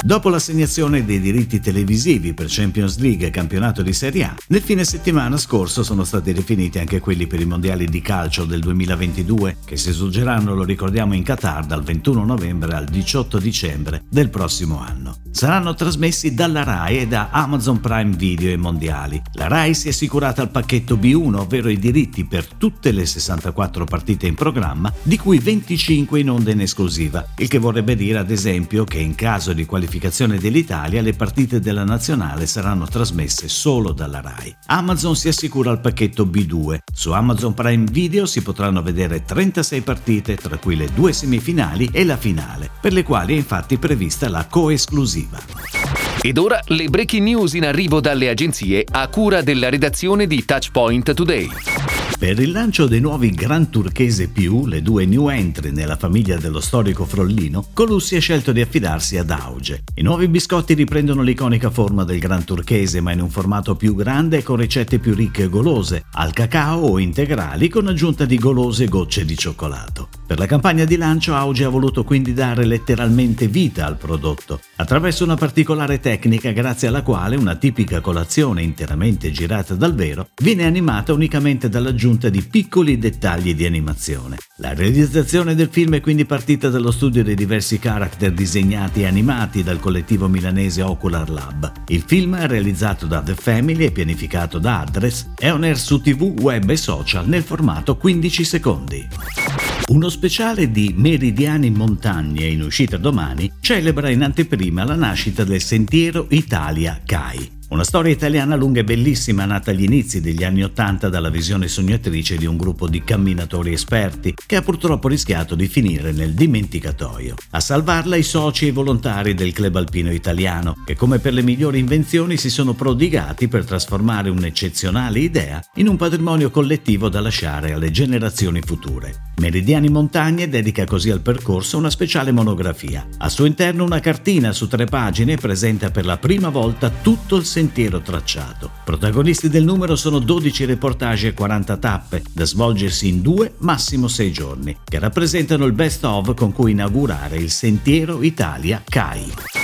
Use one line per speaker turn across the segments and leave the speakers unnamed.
Dopo l'assegnazione dei diritti televisivi per Champions League e campionato di Serie A, nel fine settimana scorso sono stati definiti anche quelli per i mondiali di calcio del 2022 che si svolgeranno, lo ricordiamo, in Qatar dal 21 novembre al 18 dicembre del prossimo anno. Saranno trasmessi dalla RAI e da Amazon Prime Video e Mondiali. La RAI si è assicurata il pacchetto B1, ovvero i diritti per tutte le 64 partite in programma, di cui 25 in onda in esclusiva, il che vorrebbe dire ad esempio che in caso di qualificazione dell'Italia le partite della nazionale saranno trasmesse solo dalla RAI. Amazon si assicura il pacchetto B2. Su Amazon Prime Video si potranno vedere 36 partite, tra cui le due semifinali e la finale, per le quali è infatti prevista la coesclusiva.
Ed ora le breaking news in arrivo dalle agenzie a cura della redazione di Touchpoint Today.
Per il lancio dei nuovi Gran Turchese più, le due new entry nella famiglia dello storico Frollino, Colussi ha scelto di affidarsi ad Auge. I nuovi biscotti riprendono l'iconica forma del Gran Turchese, ma in un formato più grande e con ricette più ricche e golose, al cacao o integrali con aggiunta di golose gocce di cioccolato. Per la campagna di lancio Auge ha voluto quindi dare letteralmente vita al prodotto, attraverso una particolare tecnica grazie alla quale una tipica colazione interamente girata dal vero viene animata unicamente dall'aggiunta aggiunta di piccoli dettagli di animazione. La realizzazione del film è quindi partita dallo studio dei diversi character disegnati e animati dal collettivo milanese Ocular Lab. Il film, realizzato da The Family e pianificato da Address, è on air su TV, web e social nel formato 15 secondi. Uno speciale di Meridiani Montagne in uscita domani celebra in anteprima la nascita del Sentiero Italia CAI. Una storia italiana lunga e bellissima nata agli inizi degli anni Ottanta dalla visione sognatrice di un gruppo di camminatori esperti che ha purtroppo rischiato di finire nel dimenticatoio. A salvarla i soci e i volontari del club alpino italiano che come per le migliori invenzioni si sono prodigati per trasformare un'eccezionale idea in un patrimonio collettivo da lasciare alle generazioni future. Meridiani Montagne dedica così al percorso una speciale monografia. Al suo interno una cartina su tre pagine presenta per la prima volta tutto il sentiero tracciato. Protagonisti del numero sono 12 reportage e 40 tappe, da svolgersi in due, massimo sei giorni, che rappresentano il best of con cui inaugurare il Sentiero Italia CAI.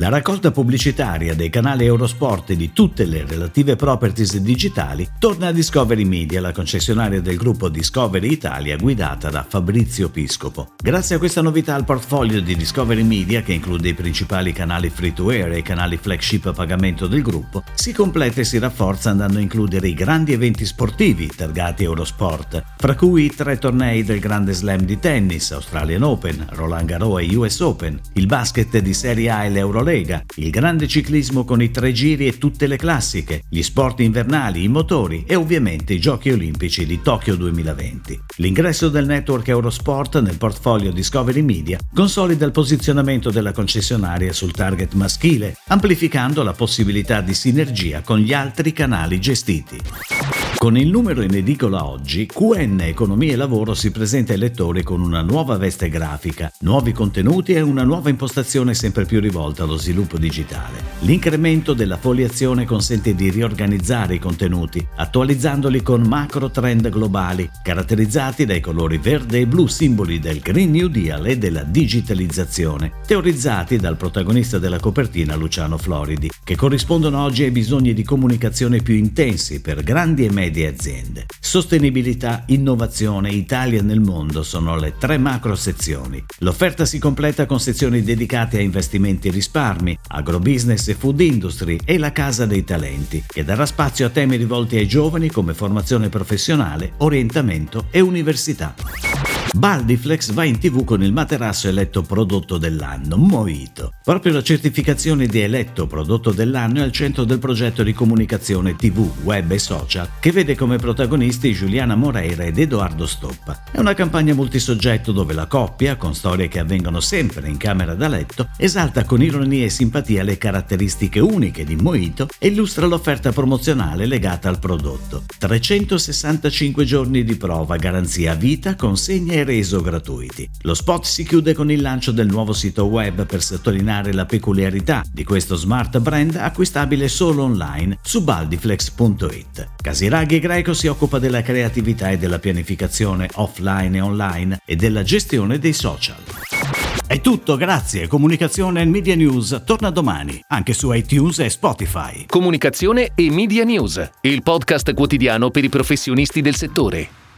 La raccolta pubblicitaria dei canali Eurosport e di tutte le relative properties digitali torna a Discovery Media, la concessionaria del gruppo Discovery Italia guidata da Fabrizio Piscopo. Grazie a questa novità al portfolio di Discovery Media, che include i principali canali free to air e i canali flagship a pagamento del gruppo, si completa e si rafforza andando a includere i grandi eventi sportivi targati Eurosport, fra cui i tre tornei del Grande Slam di tennis, Australian Open, Roland Garros e US Open, il basket di Serie A e l'Eurolega Lega, il grande ciclismo con i tre giri e tutte le classiche, gli sport invernali, i motori e ovviamente i Giochi Olimpici di Tokyo 2020. L'ingresso del network Eurosport nel portfolio Discovery Media consolida il posizionamento della concessionaria sul target maschile, amplificando la possibilità di sinergia con gli altri canali gestiti. Con il numero in edicola oggi, QN Economia e Lavoro si presenta ai lettori con una nuova veste grafica, nuovi contenuti e una nuova impostazione sempre più rivolta allo sviluppo digitale. L'incremento della foliazione consente di riorganizzare i contenuti, attualizzandoli con macro trend globali, caratterizzati dai colori verde e blu, simboli del Green New Deal e della digitalizzazione, teorizzati dal protagonista della copertina Luciano Floridi, che corrispondono oggi ai bisogni di comunicazione più intensi per grandi e medie aziende. Sostenibilità, innovazione, Italia nel mondo sono le tre macro sezioni. L'offerta si completa con sezioni dedicate a investimenti e risparmi, agrobusiness e food industry e la Casa dei Talenti, che darà spazio a temi rivolti ai giovani come formazione professionale, orientamento e università. Baldiflex va in tv con il materasso eletto prodotto dell'anno, Moito. Proprio la certificazione di eletto prodotto dell'anno è al centro del progetto di comunicazione tv, web e social che vede come protagonisti Giuliana Moreira ed Edoardo Stoppa. È una campagna multisoggetto dove la coppia, con storie che avvengono sempre in camera da letto, esalta con ironia e simpatia le caratteristiche uniche di Moito e illustra l'offerta promozionale legata al prodotto. 365 giorni di prova, garanzia vita, consegna e reso gratuiti. Lo spot si chiude con il lancio del nuovo sito web per sottolineare la peculiarità di questo smart brand acquistabile solo online su baldiflex.it. Casiraghi Greco si occupa della creatività e della pianificazione offline e online e della gestione dei social. È tutto, grazie. Comunicazione e Media News torna domani, anche su iTunes e Spotify.
Comunicazione e Media News, il podcast quotidiano per i professionisti del settore.